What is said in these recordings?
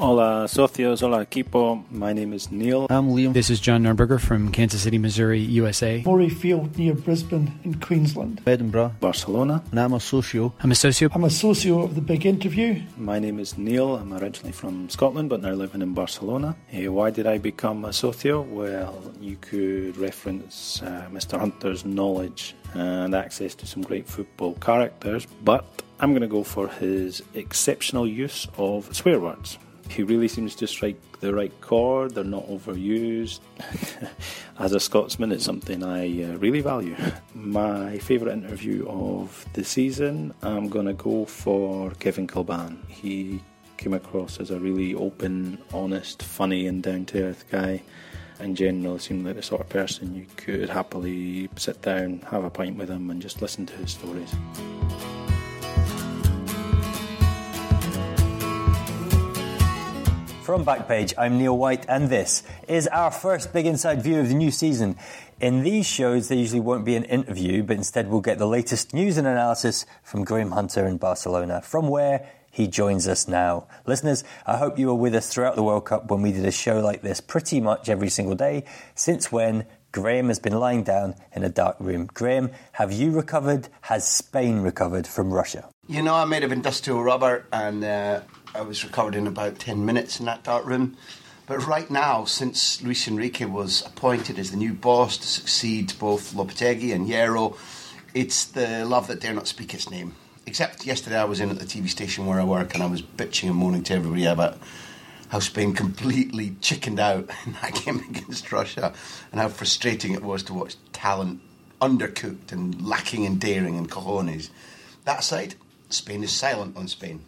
Hola, socios. Hola, equipo. My name is Neil. I'm Liam. This is John Nurnberger from Kansas City, Missouri, USA. Murray Field near Brisbane in Queensland. Edinburgh. Barcelona. And I'm a socio. I'm a socio. I'm a socio of The Big Interview. My name is Neil. I'm originally from Scotland, but now living in Barcelona. Hey, why did I become a socio? Well, you could reference uh, Mr. Hunter's knowledge and access to some great football characters, but I'm going to go for his exceptional use of swear words. He really seems to strike the right chord, they're not overused. As a Scotsman, it's something I uh, really value. My favourite interview of the season, I'm going to go for Kevin Kilbane. He came across as a really open, honest, funny, and down to earth guy. In general, seemed like the sort of person you could happily sit down, have a pint with him, and just listen to his stories. From Backpage, I'm Neil White, and this is our first big inside view of the new season. In these shows, there usually won't be an interview, but instead we'll get the latest news and analysis from Graham Hunter in Barcelona, from where he joins us now. Listeners, I hope you were with us throughout the World Cup when we did a show like this pretty much every single day, since when Graham has been lying down in a dark room. Graham, have you recovered? Has Spain recovered from Russia? You know, I'm made of industrial rubber and uh, I was recovered in about 10 minutes in that dark room. But right now, since Luis Enrique was appointed as the new boss to succeed both Lopetegui and Hierro, it's the love that dare not speak its name. Except yesterday I was in at the TV station where I work and I was bitching and moaning to everybody about how Spain completely chickened out in that game against Russia and how frustrating it was to watch talent undercooked and lacking in daring and cojones. That side, Spain is silent on Spain.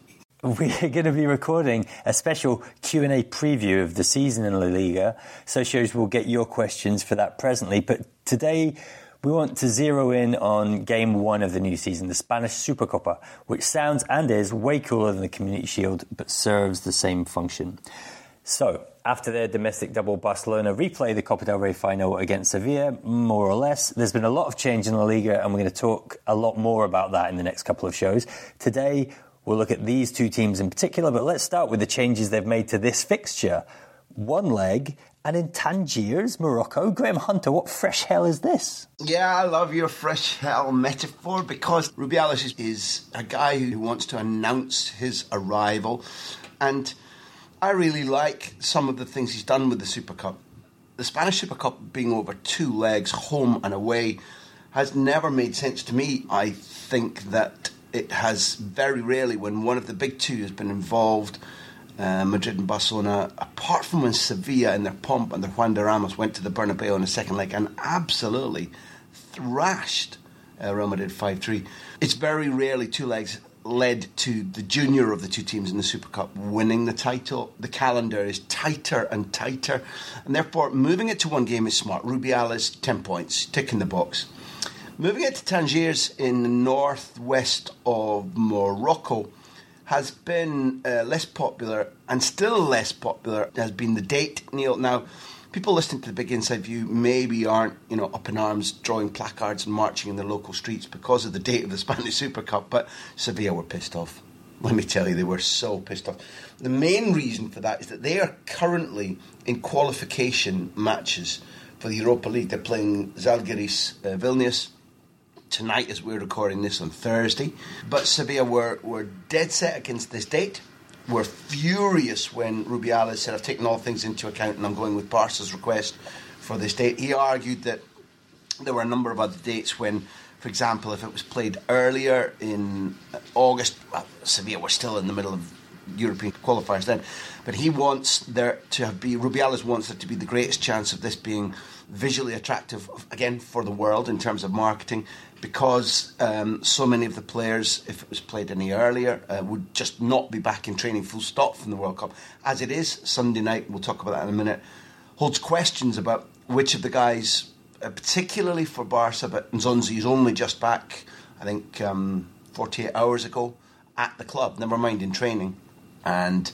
We are going to be recording a special Q&A preview of the season in La Liga. so Socios will get your questions for that presently, but today we want to zero in on game one of the new season, the Spanish Supercopa, which sounds and is way cooler than the Community Shield, but serves the same function. So, after their domestic double, Barcelona replay the Copa del Rey final against Sevilla, more or less. There's been a lot of change in La Liga, and we're going to talk a lot more about that in the next couple of shows. Today, we'll look at these two teams in particular, but let's start with the changes they've made to this fixture. One leg, and in Tangiers, Morocco. Graham Hunter, what fresh hell is this? Yeah, I love your fresh hell metaphor because Rubiales is, is a guy who wants to announce his arrival, and I really like some of the things he's done with the Super Cup. The Spanish Super Cup being over two legs, home and away, has never made sense to me. I think that it has very rarely, when one of the big two has been involved, uh, Madrid and Barcelona, apart from when Sevilla in their pomp and their Juande Ramos went to the Bernabeu in the second leg and absolutely thrashed uh, Real Madrid 5 3. It's very rarely two legs led to the junior of the two teams in the Super Cup winning the title. The calendar is tighter and tighter, and therefore moving it to one game is smart. Rubiales, 10 points, tick in the box. Moving it to Tangiers in the northwest of Morocco has been uh, less popular and still less popular has been the date, Neil. Now, people listening to the Big Inside View maybe aren't, you know, up in arms, drawing placards and marching in the local streets because of the date of the Spanish Super Cup, but Sevilla were pissed off. let me tell you, they were so pissed off. The main reason for that is that they are currently in qualification matches for the Europa League. They're playing Zalgiris uh, Vilnius tonight as we're recording this on Thursday. But Sevilla were, were dead set against this date. Were furious when Rubiales said, I've taken all things into account and I'm going with Barca's request for this date. He argued that there were a number of other dates when, for example, if it was played earlier in August, well, Sevilla were still in the middle of European qualifiers then, but he wants there to be Rubiales wants there to be the greatest chance of this being visually attractive again for the world in terms of marketing because um, so many of the players, if it was played any earlier, uh, would just not be back in training full stop from the World Cup. As it is, Sunday night, we'll talk about that in a minute, holds questions about which of the guys, uh, particularly for Barca, but Nzonzi is only just back, I think, um, 48 hours ago at the club, never mind in training. And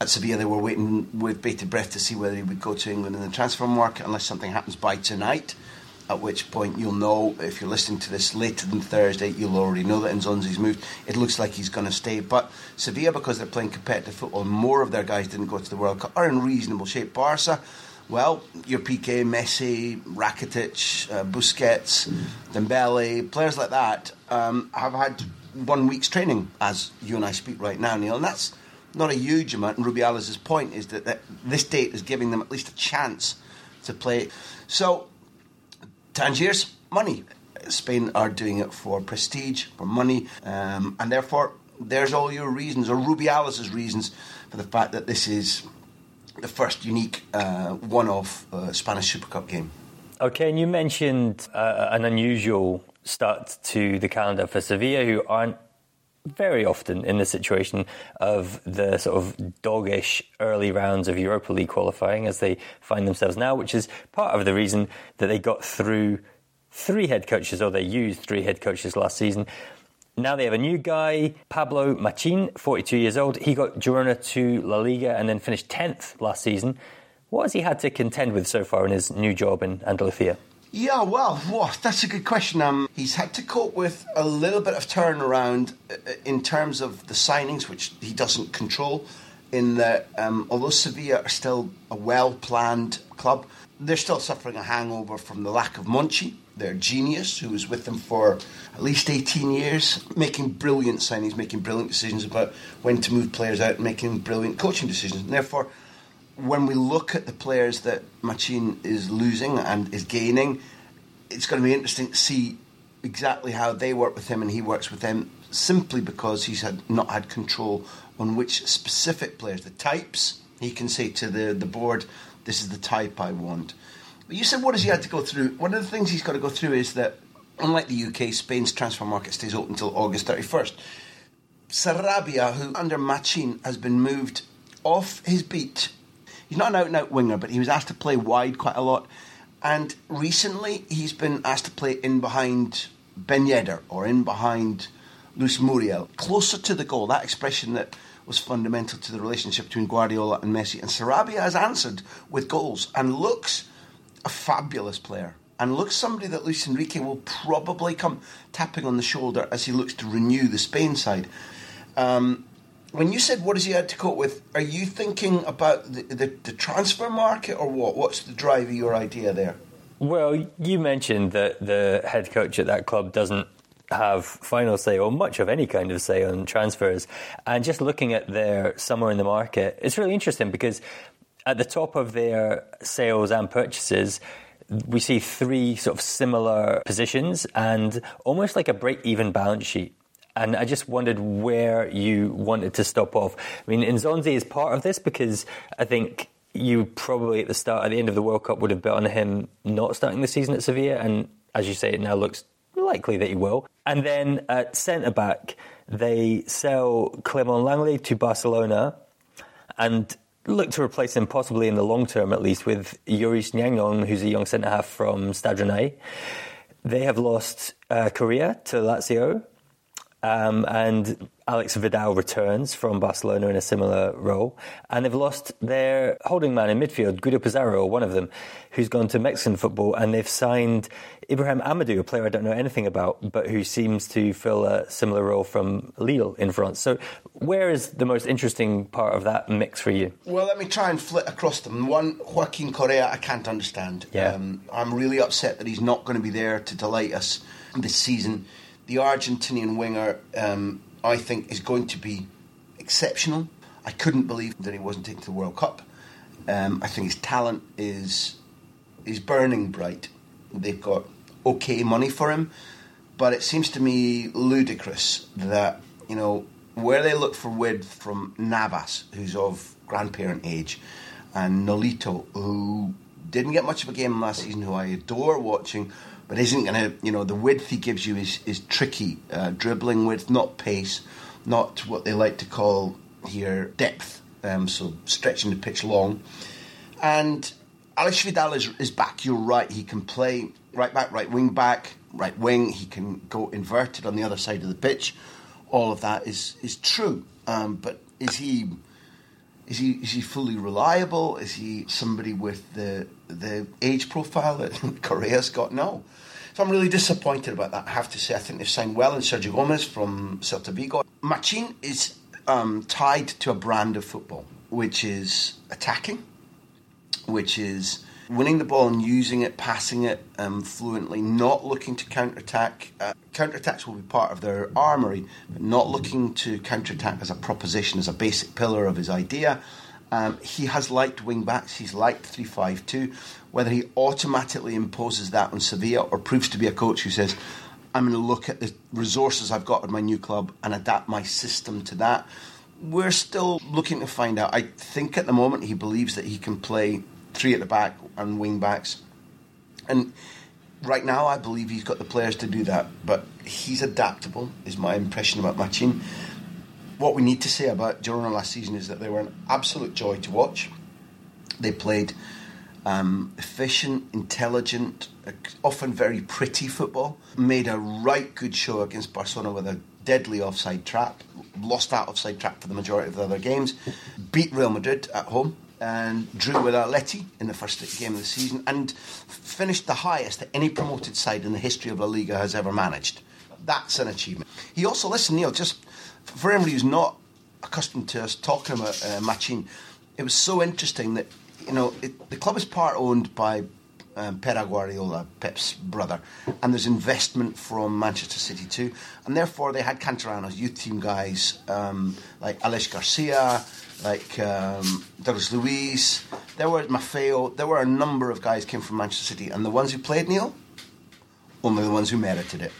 at Sevilla, they were waiting with bated breath to see whether he would go to England in the transfer market unless something happens by tonight at which point you'll know if you're listening to this later than Thursday, you'll already know that Nzonzi's moved. It looks like he's going to stay. But Sevilla, because they're playing competitive football, more of their guys didn't go to the World Cup, are in reasonable shape. Barca, well, your Piqué, Messi, Rakitic, uh, Busquets, Dembele, players like that um, have had one week's training as you and I speak right now, Neil, and that's not a huge amount. And Rubiales' point is that, that this date is giving them at least a chance to play. So Tangiers, money. Spain are doing it for prestige, for money, um, and therefore there's all your reasons, or Rubiales' reasons, for the fact that this is the first unique uh, one-off uh, Spanish Super Cup game. Okay, and you mentioned uh, an unusual start to the calendar for Sevilla, who aren't very often in the situation of the sort of doggish early rounds of Europa League qualifying as they find themselves now, which is part of the reason that they got through three head coaches, or they used three head coaches last season. Now they have a new guy, Pablo Machin, 42 years old. He got Girona to La Liga and then finished 10th last season. What has he had to contend with so far in his new job in Andalusia? Yeah, well, well, that's a good question. Um, he's had to cope with a little bit of turnaround uh, in terms of the signings, which he doesn't control. In that, um, although Sevilla are still a well-planned club, they're still suffering a hangover from the lack of Monchi, their genius, who was with them for at least 18 years, making brilliant signings, making brilliant decisions about when to move players out, making brilliant coaching decisions. And therefore, when we look at the players that Machin is losing and is gaining, it's going to be interesting to see exactly how they work with him and he works with them. Simply because he's had not had control on which specific players, the types, he can say to the the board, "This is the type I want." But you said, what has he had to go through? One of the things he's got to go through is that, unlike the UK, Spain's transfer market stays open until August thirty first. Sarabia, who under Machin has been moved off his beat he's not an out and out winger, but he was asked to play wide quite a lot. And recently, he's been asked to play in behind Ben Yedder or in behind Luis Muriel, closer to the goal. That expression that was fundamental to the relationship between Guardiola and Messi. And Sarabia has answered with goals and looks a fabulous player. And looks somebody that Luis Enrique will probably come tapping on the shoulder as he looks to renew the Spain side. Um, when you said what does he had to cope with, are you thinking about the, the, the, transfer market or what? What's the drive of your idea there? Well, you mentioned that the head coach at that club doesn't have final say or much of any kind of say on transfers. And just looking at their summer in the market, it's really interesting because at the top of their sales and purchases, we see three sort of similar positions and almost like a break even balance sheet. And I just wondered where you wanted to stop off. I mean, Nzonzi is part of this because I think you probably at the start, at the end of the World Cup, would have bet on him not starting the season at Sevilla. And as you say, it now looks likely that he will. And then at centre back, they sell Clement Lenglet to Barcelona and look to replace him possibly in the long term at least with Joris Gnagnon, who's a young centre half from Stade. They have lost uh, Correa to Lazio Um, and Alex Vidal returns from Barcelona in a similar role. And they've lost their holding man in midfield, Guido Pizarro, one of them, who's gone to Mexican football. And they've signed Ibrahim Amadou, a player I don't know anything about, but who seems to fill a similar role from Lille in France. So, where is the most interesting part of that mix for you? Well, let me try and flit across them. One, Joaquin Correa, I can't understand. Yeah. Um, I'm really upset that he's not going to be there to delight us this season the Argentinian winger, um, I think, is going to be exceptional. I couldn't believe that he wasn't taken to the World Cup. Um, I think his talent is is burning bright. They've got okay money for him, but it seems to me ludicrous that you know where they look for width from Navas, who's of grandparent age, and Nolito, who didn't get much of a game last season, who I adore watching, but isn't going to, you know, the width he gives you is, is tricky. Uh, dribbling width, not pace, not what they like to call here depth, um, so stretching the pitch long. And Alex Vidal is, is back, you're right, he can play right back, right wing back, right wing, he can go inverted on the other side of the pitch. All of that is, is true. Um, but is he is he is he fully reliable? Is he somebody with the the age profile that Correa's got? now. So I'm really disappointed about that. I have to say, I think they've signed well in Sergio Gomez from Celta Vigo. Machin is um, tied to a brand of football, which is attacking, which is winning the ball and using it, passing it um, fluently, not looking to counterattack. Uh, counterattacks will be part of their armoury, but not looking to counterattack as a proposition, as a basic pillar of his idea. Um, he has liked wing backs, he's liked three-five-two. Whether he automatically imposes that on Sevilla or proves to be a coach who says, I'm going to look at the resources I've got at my new club and adapt my system to that. We're still looking to find out. I think at the moment he believes that he can play three at the back and wing backs. And right now, I believe he's got the players to do that. But he's adaptable, is my impression about Machin. What we need to say about Girona last season is that they were an absolute joy to watch. They played um, efficient, intelligent, often very pretty football. Made a right good show against Barcelona with a deadly offside trap. Lost that offside trap for the majority of the other games. Beat Real Madrid at home and drew with Atleti in the first game of the season and finished the highest that any promoted side in the history of La Liga has ever managed. That's an achievement. He also, listen, Neil, just for anybody who's not accustomed to us talking about uh, Machin, it was so interesting that, you know, it, the club is part owned by um, Guardiola, Pep's brother, and there's investment from Manchester City too, and therefore they had Canteranos, youth team guys um, like Aleix Garcia, like um, Douglas Luiz. There were Maffeo. There were a number of guys came from Manchester City, and the ones who played Neil, only the ones who merited it.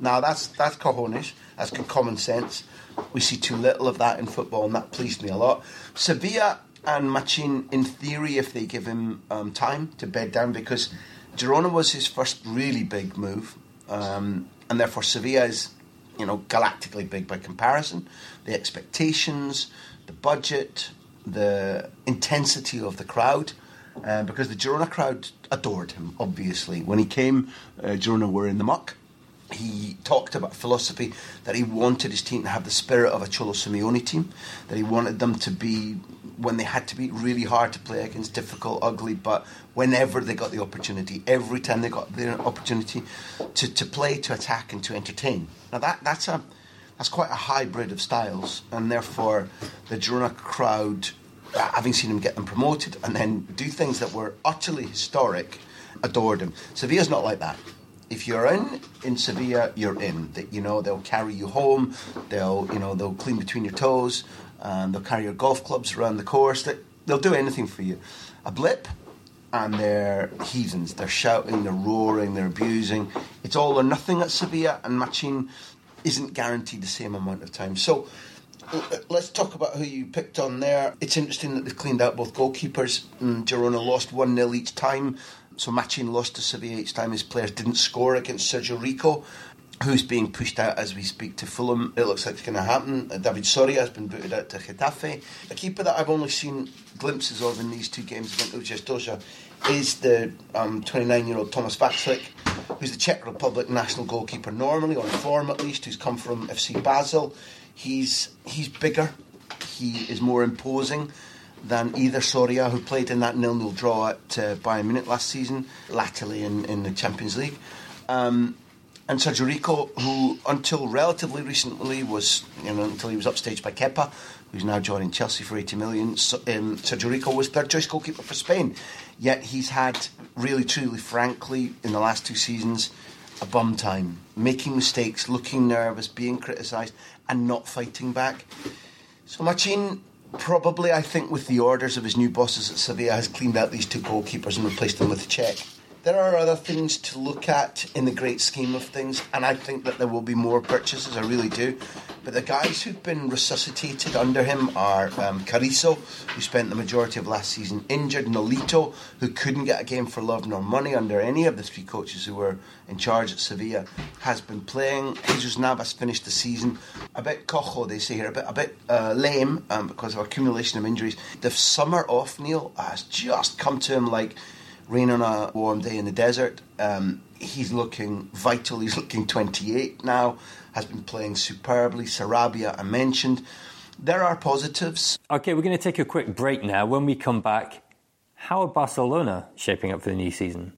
Now that's that's cojones. That's common sense. We see too little of that in football, and that pleased me a lot. Sevilla and Machin, in theory, if they give him um, time to bed down, because Girona was his first really big move, um, and therefore Sevilla is, you know, galactically big by comparison. The expectations, the budget, the intensity of the crowd. Uh, because the Girona crowd adored him, obviously. When he came, uh, Girona were in the muck. He talked about philosophy that he wanted his team to have the spirit of a Cholo Simeone team, that he wanted them to be, when they had to be, really hard to play against, difficult, ugly, but whenever they got the opportunity, every time they got the opportunity to, to play, to attack, and to entertain. Now, that, that's a that's quite a hybrid of styles, and therefore the Girona crowd, having seen him get them promoted and then do things that were utterly historic, adored him. Sevilla's not like that. If you're in in Sevilla, you're in. That you know they'll carry you home. They'll you know they'll clean between your toes. And they'll carry your golf clubs around the course. They, they'll do anything for you. A blip, and they're heathens. They're shouting, they're roaring, they're abusing. It's all or nothing at Sevilla, and Machin isn't guaranteed the same amount of time. So let's talk about who you picked on there. It's interesting that they've cleaned out both goalkeepers. Girona lost 1 0 each time. So Machin lost to Sevilla each time his players didn't score against Sergio Rico, who's being pushed out as we speak to Fulham. It looks like it's going to happen. Uh, David Soria has been booted out to Getafe. A keeper that I've only seen glimpses of in these two games against Ujaz is the 29 um, year old Thomas Vaclik who's the Czech Republic national goalkeeper normally, on form at least, who's come from FC Basel. He's he's bigger, he is more imposing than either Soria, who played in that nil-nil draw at uh, Bayern Munich last season, latterly in, in the Champions League. Um, and Sergio Rico, who until relatively recently was, you know, until he was upstaged by Kepa, who's now joining Chelsea for 80 million. So, um, Sergio Rico was third choice goalkeeper for Spain. Yet he's had, really, truly, frankly, in the last two seasons, a bum time, making mistakes, looking nervous, being criticised, and not fighting back. So Machin, probably, I think, with the orders of his new bosses at Sevilla, has cleaned out these two goalkeepers and replaced them with Czech. There are other things to look at in the great scheme of things, and I think that there will be more purchases, I really do. But the guys who've been resuscitated under him are um, who spent the majority of last season injured, Nolito, who couldn't get a game for love nor money under any of the three coaches who were in charge at Sevilla, has been playing. Jesus Navas finished the season a bit cojo, they say here, a bit, a bit uh, lame um, because of accumulation of injuries. The summer off, Neil, has just come to him like rain on a warm day in the desert. Um, he's looking vital. He's looking 28 now. Has been playing superbly. Sarabia, I mentioned. There are positives. Okay, we're going to take a quick break now. When we come back, how are Barcelona shaping up for the new season?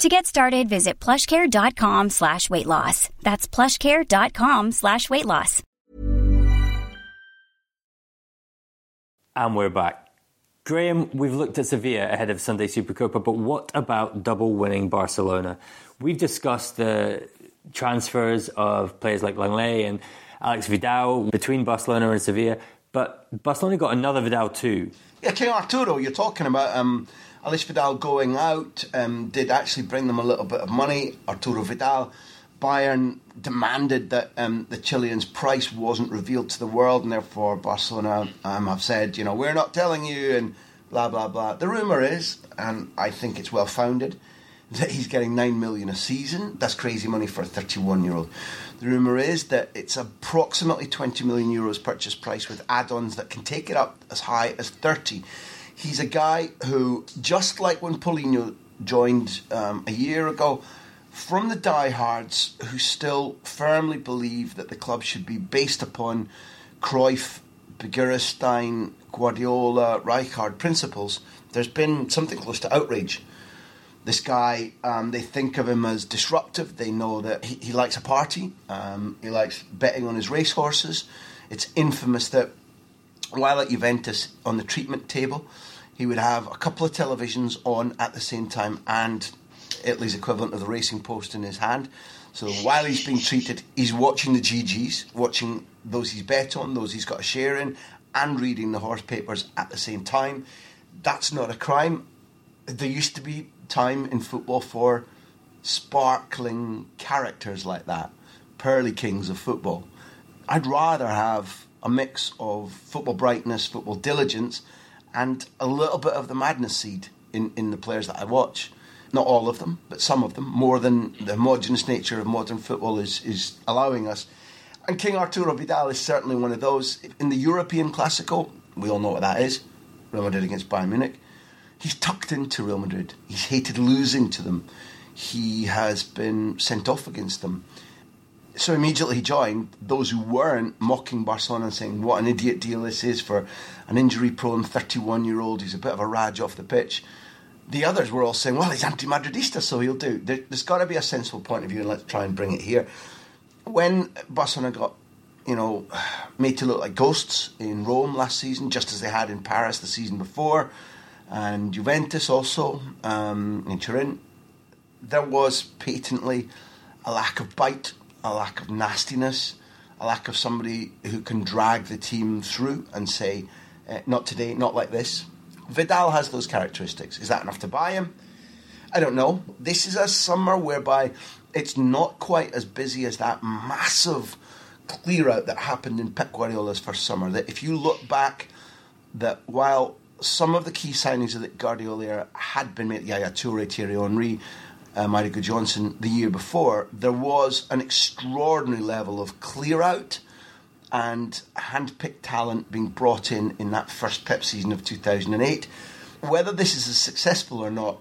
To get started, visit plushcare.com slash weight loss. That's plushcare.com slash weight loss. And we're back. Graham, we've looked at Sevilla ahead of Sunday Supercopa, but what about double winning Barcelona? We've discussed the transfers of players like Lenglet and Alex Vidal between Barcelona and Sevilla, but Barcelona got another Vidal too. Yeah, King Arturo, you're talking about um, Alex Vidal going out um, did actually bring them a little bit of money. Arturo Vidal, Bayern demanded that um, the Chilean's price wasn't revealed to the world, and therefore Barcelona um, have said, you know, we're not telling you, and blah blah blah. The rumor is, and I think it's well founded, that he's getting nine million a season. That's crazy money for a 31 year old. The rumor is that it's approximately 20 million euros purchase price with add-ons that can take it up as high as 30. He's a guy who, just like when Paulinho joined um, a year ago, from the diehards who still firmly believe that the club should be based upon Cruyff, Begiristain, Guardiola, Rijkaard principles, there's been something close to outrage. This guy, um, they think of him as disruptive. They know that he, he likes a party. Um, he likes betting on his racehorses. It's infamous that while at Juventus on the treatment table, he would have a couple of televisions on at the same time and Italy's equivalent of the racing post in his hand. So while he's being treated, he's watching the GGs, watching those he's bet on, those he's got a share in, and reading the horse papers at the same time. That's not a crime. There used to be time in football for sparkling characters like that, pearly kings of football. I'd rather have a mix of football brightness, football diligence, and a little bit of the madness seed in, in the players that I watch. Not all of them, but some of them, more than the homogenous nature of modern football is, is allowing us. And King Arturo Vidal is certainly one of those. In the European Classical, we all know what that is Real Madrid against Bayern Munich. He's tucked into Real Madrid. He's hated losing to them. He has been sent off against them. So immediately he joined those who weren't mocking Barcelona and saying what an idiot deal this is for an injury prone 31 year old who's a bit of a raj off the pitch. The others were all saying, well, he's anti Madridista, so he'll do. There, has got to be a sensible point of view, and let's try and bring it here. When Barcelona got you know, made to look like ghosts in Rome last season, just as they had in Paris the season before, and Juventus also um, in Turin. There was patently a lack of bite, a lack of nastiness, a lack of somebody who can drag the team through and say, eh, "Not today, not like this." Vidal has those characteristics. Is that enough to buy him? I don't know. This is a summer whereby it's not quite as busy as that massive clear out that happened in Pep Guardiola's first summer. That if you look back, that while some of the key signings of the Guardiola had been made, Yaya Toure, Thierry Henry, uh, Mariko Jonsson the year before, there was an extraordinary level of clear out and hand-picked talent being brought in in that first Pep season of 2008. Whether this is as successful or not,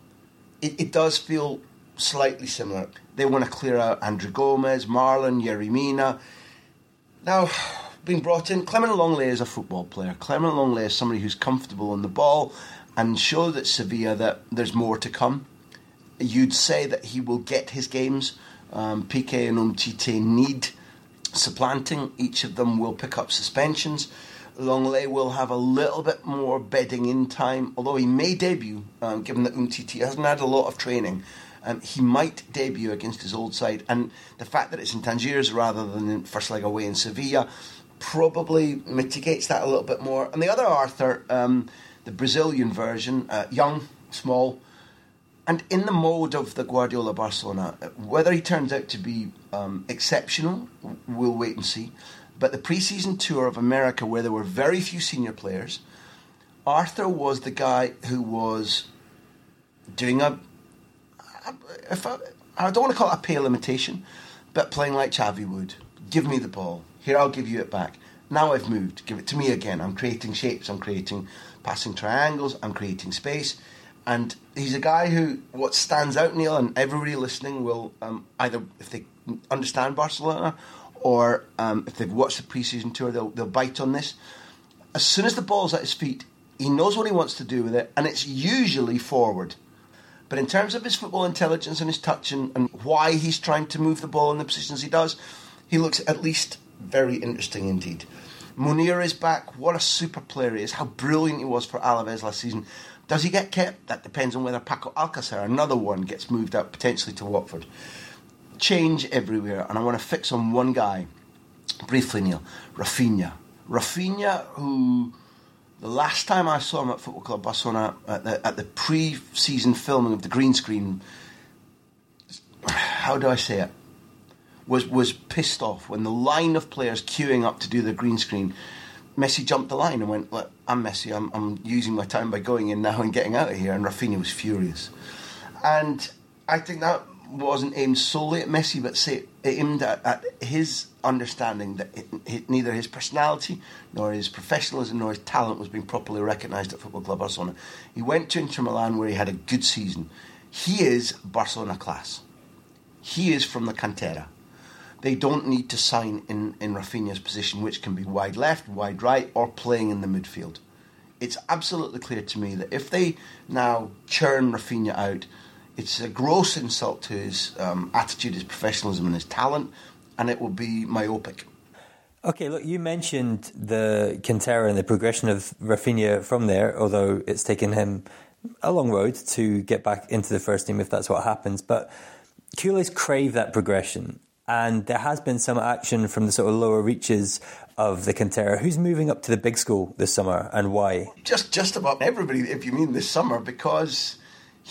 it, it does feel slightly similar. They want to clear out André Gomes, Marlon, Yerry Mina. Now, being brought in, Clement Lenglet is a football player. Clement Lenglet is somebody who's comfortable on the ball and showed at Sevilla that there's more to come. You'd say that he will get his games. Um, Piqué and Umtiti need supplanting. Each of them will pick up suspensions. Lenglet will have a little bit more bedding in time, although he may debut, um, given that Umtiti hasn't had a lot of training um, he might debut against his old side. And the fact that it's in Tangiers rather than in first leg away in Sevilla probably mitigates that a little bit more. And the other Arthur, um, the Brazilian version, uh, young, small, and in the mode of the Guardiola Barcelona, whether he turns out to be um, exceptional, we'll wait and see. But the preseason tour of America, where there were very few senior players, Arthur was the guy who was doing a if I, I don't want to call it a pale imitation, but playing like Xavi would. Give me the ball. Here, I'll give you it back. Now I've moved. Give it to me again. I'm creating shapes. I'm creating passing triangles. I'm creating space. And he's a guy who, what stands out, Neil, and everybody listening will um, either, if they understand Barcelona or um, if they've watched the preseason tour, they'll, they'll bite on this. As soon as the ball's at his feet, he knows what he wants to do with it, and it's usually forward. But in terms of his football intelligence and his touch and, and why he's trying to move the ball in the positions he does, he looks at least very interesting indeed. Munir is back. What a super player he is. How brilliant he was for Alaves last season. Does he get kept? That depends on whether Paco Alcacer, another one, gets moved out potentially to Watford. Change everywhere, and I want to fix on one guy briefly, Neil. Rafinha. Rafinha, who the last time I saw him at Football Club Barcelona at the, at the pre-season filming of the green screen, how do I say it? Was was pissed off when the line of players queuing up to do the green screen. Messi jumped the line and went, Look, I'm Messi, I'm, I'm using my time by going in now and getting out of here. And Rafinha was furious. And I think that wasn't aimed solely at Messi, but say, aimed at, at his understanding that it, it, neither his personality nor his professionalism nor his talent was being properly recognised at Football Club Barcelona. He went to Inter Milan where he had a good season. He is Barcelona class. He is from the Cantera. They don't need to sign in, in Rafinha's position, which can be wide left, wide right, or playing in the midfield. It's absolutely clear to me that if they now churn Rafinha out, it's a gross insult to his um, attitude, his professionalism, and his talent, and it will be myopic. Okay, look, you mentioned the Cantera and the progression of Rafinha from there, although it's taken him a long road to get back into the first team if that's what happens. But Culés crave that progression, and there has been some action from the sort of lower reaches of the Cantera. Who's moving up to the big school this summer, and why? Just, just about everybody, if you mean this summer, because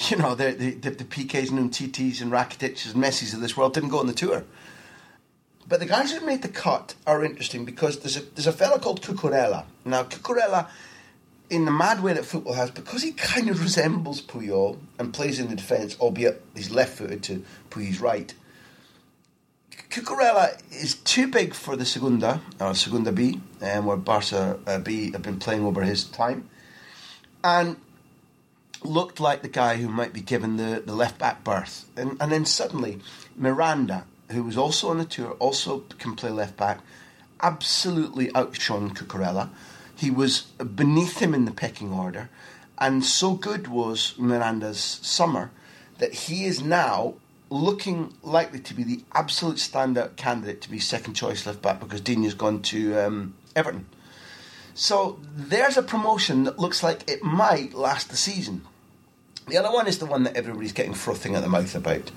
you know, the, the, the, Piqués and Umtitis and Rakitics and Messis of this world didn't go on the tour. But the guys who made the cut are interesting because there's a, there's a fella called Cucurella. Now, Cucurella, in the mad way that football has, because he kind of resembles Puyol and plays in the defence, albeit he's left footed to Puyol's right, Cucurella is too big for the Segunda, or Segunda B, um, where Barca uh, B have been playing over his time. And looked like the guy who might be given the, the left back berth. And, and then suddenly, Miranda, who was also on the tour, also can play left back, absolutely outshone Cucurella. He was beneath him in the pecking order, and so good was Miranda's summer that he is now looking likely to be the absolute standout candidate to be second choice left back because Digne's gone to um, Everton. So there's a promotion that looks like it might last the season. The other one is the one that everybody's getting frothing at the mouth about.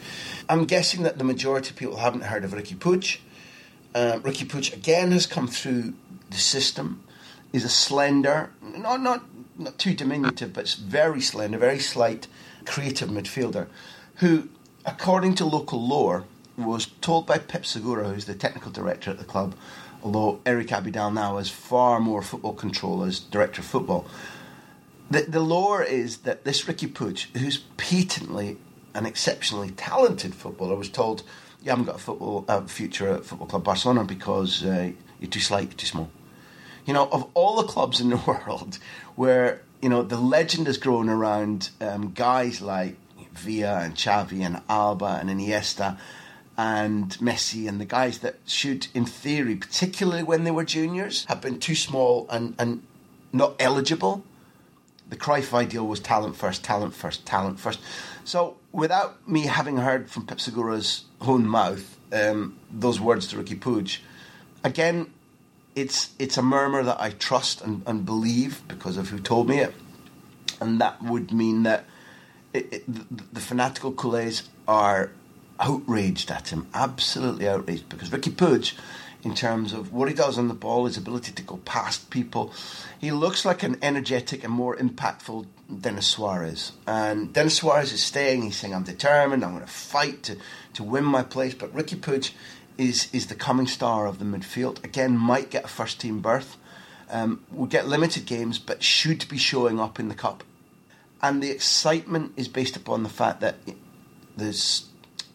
I'm guessing that the majority of people haven't heard of Riqui Puig. Uh, Riqui Puig again has come through the system. Is a slender, not not not too diminutive, but very slender, very slight, creative midfielder, who, according to local lore, was told by Pep Segura, who's the technical director at the club, although Eric Abidal now has far more football control as director of football. The, the lore is that this Riqui Puig, who's patently an exceptionally talented footballer, was told, "You haven't got a football uh, future at Football Club Barcelona because uh, you're too slight, you're too small." You know, of all the clubs in the world where you know the legend has grown around um, guys like Villa and Xavi and Alba and Iniesta and Messi and the guys that should, in theory, particularly when they were juniors, have been too small and, and not eligible. The Cruyff ideal was talent first, talent first, talent first. So, without me having heard from Pep Segura's own mouth um, those words to Riqui Puig, again, it's it's a murmur that I trust and, and believe because of who told me it, and that would mean that the, fanatical culés are outraged at him, absolutely outraged, because Riqui Puig, in terms of what he does on the ball, his ability to go past people, he looks like an energetic and more impactful Denis Suarez. And Denis Suarez is staying, he's saying, I'm determined, I'm going to fight to, to win my place, but Riqui Puig is, is the coming star of the midfield. Again, might get a first team berth. Um, will get limited games, but should be showing up in the cup. And the excitement is based upon the fact that there's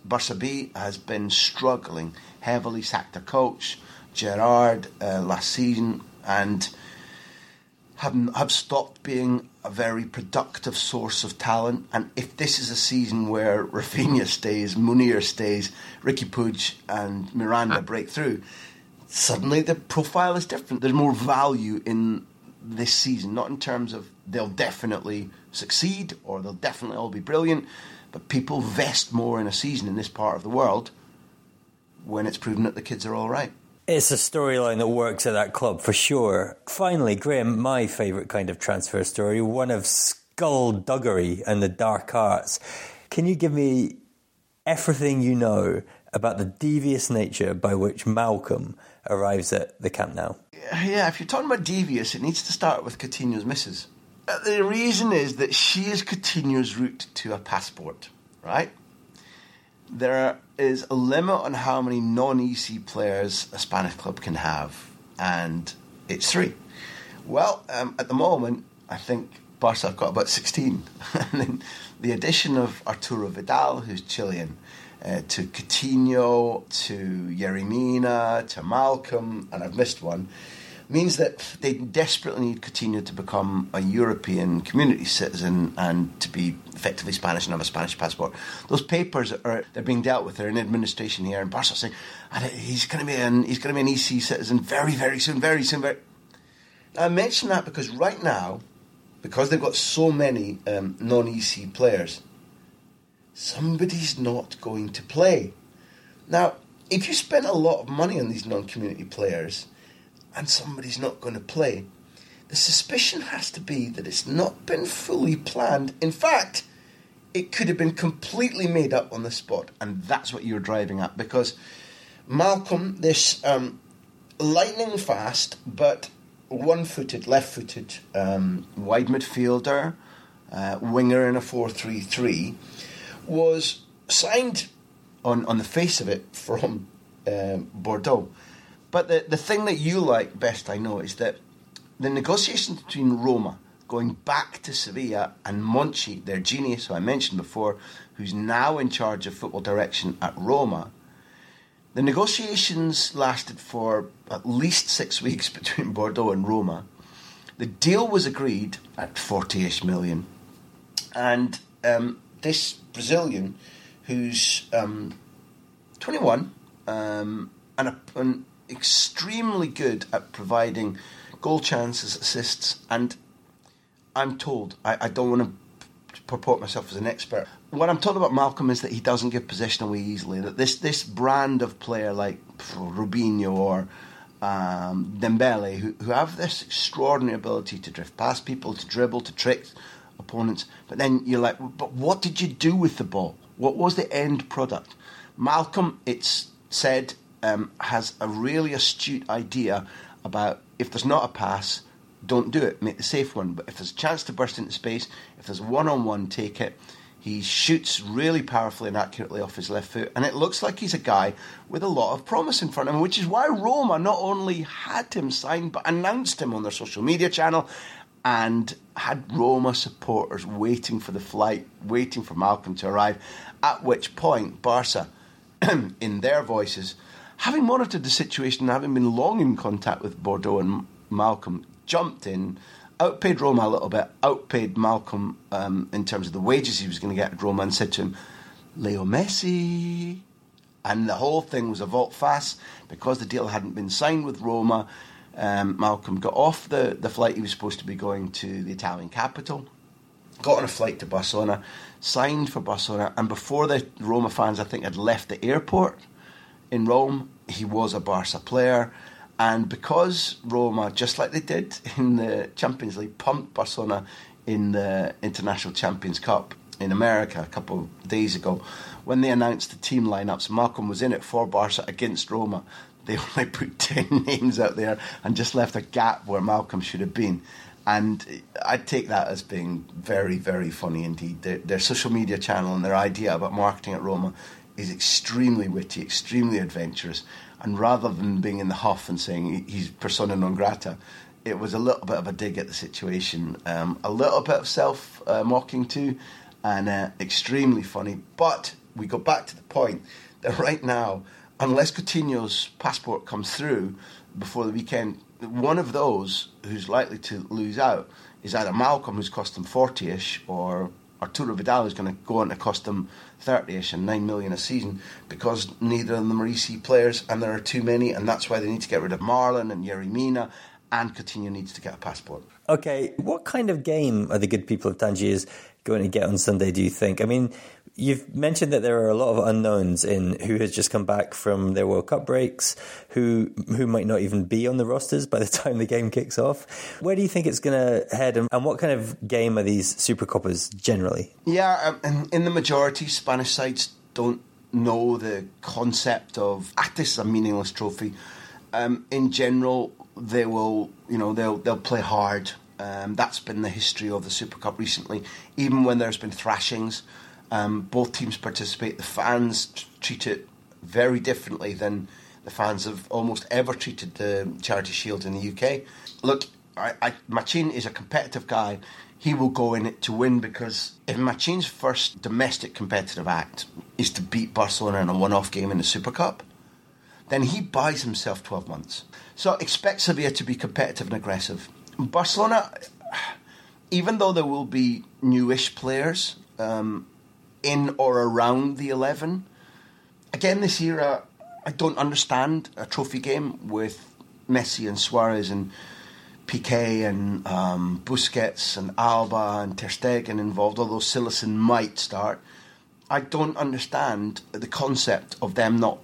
Barca B has been struggling heavily, sacked their coach, Gerard uh, last season, and have, have stopped being a very productive source of talent. And if this is a season where Rafinha stays, Munir stays, Riqui Puig and Miranda break through, suddenly the profile is different. There's more value in this season, not in terms of they'll definitely succeed or they'll definitely all be brilliant, but people vest more in a season in this part of the world when it's proven that the kids are all right. It's a storyline that works at that club for sure. Finally, Graham, my favourite kind of transfer story, one of skullduggery and the dark arts. Can you give me everything you know about the devious nature by which Malcom arrives at the Camp Nou? Yeah, if you're talking about devious, it needs to start with Coutinho's missus. Uh, the reason is that she is Coutinho's route to a passport, right? There is a limit on how many non EC players a Spanish club can have, and it's three. Well, um, at the moment, I think Barca have got about 16. and then the addition of Arturo Vidal, who's Chilean, uh, to Coutinho, to Yerry Mina, to Malcom, and I've missed one, means that they desperately need Coutinho to become a European community citizen and to be effectively Spanish and have a Spanish passport. Those papers are they're being dealt with. They're in administration here, in Barca saying he's going to be an he's going to be an EC citizen very very soon, very soon. Very. I mention that because right now, because they've got so many um, non-EC players, somebody's not going to play. Now, if you spend a lot of money on these non-community players and somebody's not going to play, the suspicion has to be that it's not been fully planned. In fact, it could have been completely made up on the spot, and that's what you're driving at because Malcom, this um, lightning fast but one footed, left footed, um, wide midfielder, uh, winger in a 4 3 3, was signed on, on the face of it from um, Bordeaux. But the, the thing that you like best, I know, is that the negotiations between Roma going back to Sevilla and Monchi, their genius who I mentioned before, who's now in charge of football direction at Roma, the negotiations lasted for at least six weeks between Bordeaux and Roma. The deal was agreed at 40 ish million. And um, this Brazilian, who's um, 21, um, and, a, and extremely good at providing goal chances, assists, and I'm told I, I don't want to purport myself as an expert. What I'm told about Malcom is that he doesn't give possession away easily. That this this brand of player like Robinho or um, Dembele, who, who have this extraordinary ability to drift past people, to dribble, to trick opponents, but then you're like, but what did you do with the ball? What was the end product? Malcom, it's said, um, has a really astute idea about if there's not a pass, don't do it, make the safe one. But if there's a chance to burst into space, if there's one on one, take it. He shoots really powerfully and accurately off his left foot, and it looks like he's a guy with a lot of promise in front of him, which is why Roma not only had him signed but announced him on their social media channel and had Roma supporters waiting for the flight, waiting for Malcom to arrive. At which point, Barca, in their voices, having monitored the situation and having been long in contact with Bordeaux and Malcom, jumped in, outpaid Roma a little bit, outpaid Malcom um, in terms of the wages he was going to get at Roma, and said to him, Leo Messi. And the whole thing was a volte-face because the deal hadn't been signed with Roma. Um, Malcom got off the, the flight he was supposed to be going to the Italian capital, got on a flight to Barcelona, signed for Barcelona, and before the Roma fans, I think, had left the airport in Rome, he was a Barca player. And because Roma, just like they did in the Champions League, pumped Barcelona in the International Champions Cup in America a couple of days ago, when they announced the team lineups, Malcom was in it for Barca against Roma. They only put 10 names out there and just left a gap where Malcom should have been. And I take that as being very, very funny indeed. Their, their social media channel and their idea about marketing at Roma is extremely witty, extremely adventurous. And rather than being in the huff and saying he's persona non grata, it was a little bit of a dig at the situation, um, a little bit of self uh, mocking too, and uh, extremely funny. But we go back to the point that right now, unless Coutinho's passport comes through before the weekend, one of those who's likely to lose out is either Malcom, who's cost him 40 ish, or Arturo Vidal is going to go on to cost them 30ish and 9 million a season because neither of them are EC players and there are too many and that's why they need to get rid of Marlon and Yerry Mina and Coutinho needs to get a passport. Okay, what kind of game are the good people of Tangiers going to get on Sunday, do you think? I mean, you've mentioned that there are a lot of unknowns in who has just come back from their World Cup breaks, who who might not even be on the rosters by the time the game kicks off. Where do you think it's going to head, and, and, what kind of game are these Super Copas generally? Yeah, um, in the majority, Spanish sides don't know the concept of ah, this is a meaningless trophy. Um, in general, they will, you know, they'll they'll play hard. Um, that's been the history of the Super Cup recently. Even when there's been thrashings, um, both teams participate. The fans treat it very differently than the fans have almost ever treated the Charity Shield in the UK. Look, I, I, Machin is a competitive guy. He will go in it to win because if Machin's first domestic competitive act is to beat Barcelona in a one-off game in the Super Cup, then he buys himself 12 months. So expect Sevilla to be competitive and aggressive. Barcelona, even though there will be newish players um, in or around the 11, again this year, I don't understand a trophy game with Messi and Suarez and Piqué and um, Busquets and Alba and Ter Stegen involved, although Cillessen might start. I don't understand the concept of them not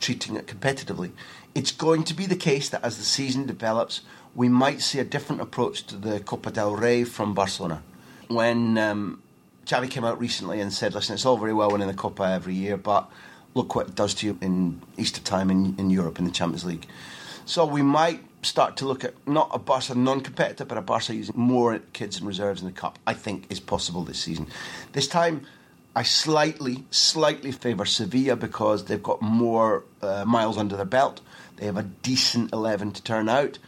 treating it competitively. It's going to be the case that as the season develops, we might see a different approach to the Copa del Rey from Barcelona. When um, Xavi came out recently and said, listen, it's all very well winning the Copa every year, but look what it does to you in Easter time in, in Europe in the Champions League. So we might start to look at not a Barca non-competitive, but a Barca using more kids and reserves in the cup. I think is possible this season. This time, I slightly, slightly favour Sevilla because they've got more uh, miles under their belt. They have a decent eleven to turn out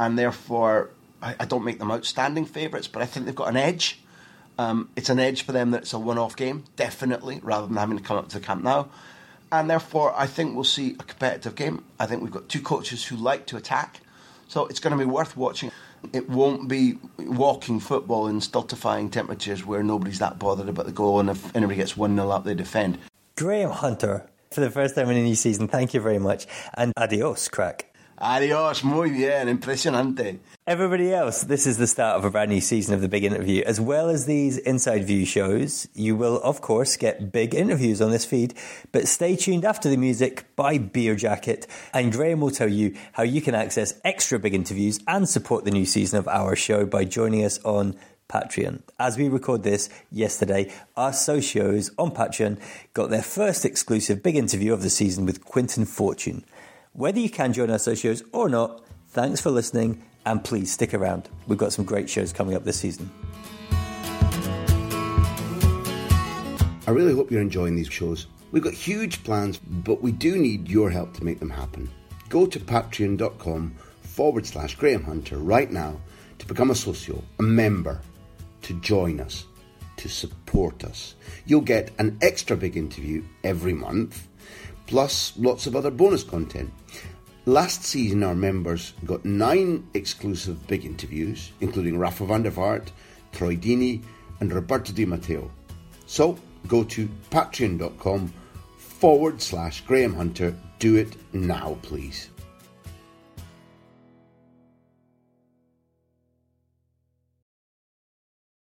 and therefore I, I don't make them outstanding favourites, but I think they've got an edge. Um, it's an edge for them that it's a one-off game, definitely, rather than having to come up to the Camp Nou. And therefore, I think we'll see a competitive game. I think we've got two coaches who like to attack, so it's going to be worth watching. It won't be walking football in stultifying temperatures where nobody's that bothered about the goal, and if anybody gets 1 0 up, they defend. Graham Hunter for the first time in a new season. Thank you very much. And adios, crack. Adios, muy bien, impresionante. Everybody else, this is the start of a brand new season of The Big Interview. As well as these Inside View shows, you will, of course, get big interviews on this feed. But stay tuned after the music by Beer Jacket, and Graham will tell you how you can access extra big interviews and support the new season of our show by joining us on Patreon. As we record this yesterday, our socios on Patreon got their first exclusive big interview of the season with Quinton Fortune. Whether you can join our socios or not, thanks for listening and please stick around. We've got some great shows coming up this season. I really hope you're enjoying these shows. We've got huge plans, but we do need your help to make them happen. Go to patreon.com forward slash Graham Hunter right now to become a socio, a member, to join us, to support us. You'll get an extra big interview every month, plus lots of other bonus content. Last season, our members got nine exclusive big interviews, including Rafa van der Vaart, Troy Deeney, and Roberto Di Matteo. So go to patreon.com forward slash Graham Hunter. Do it now, please.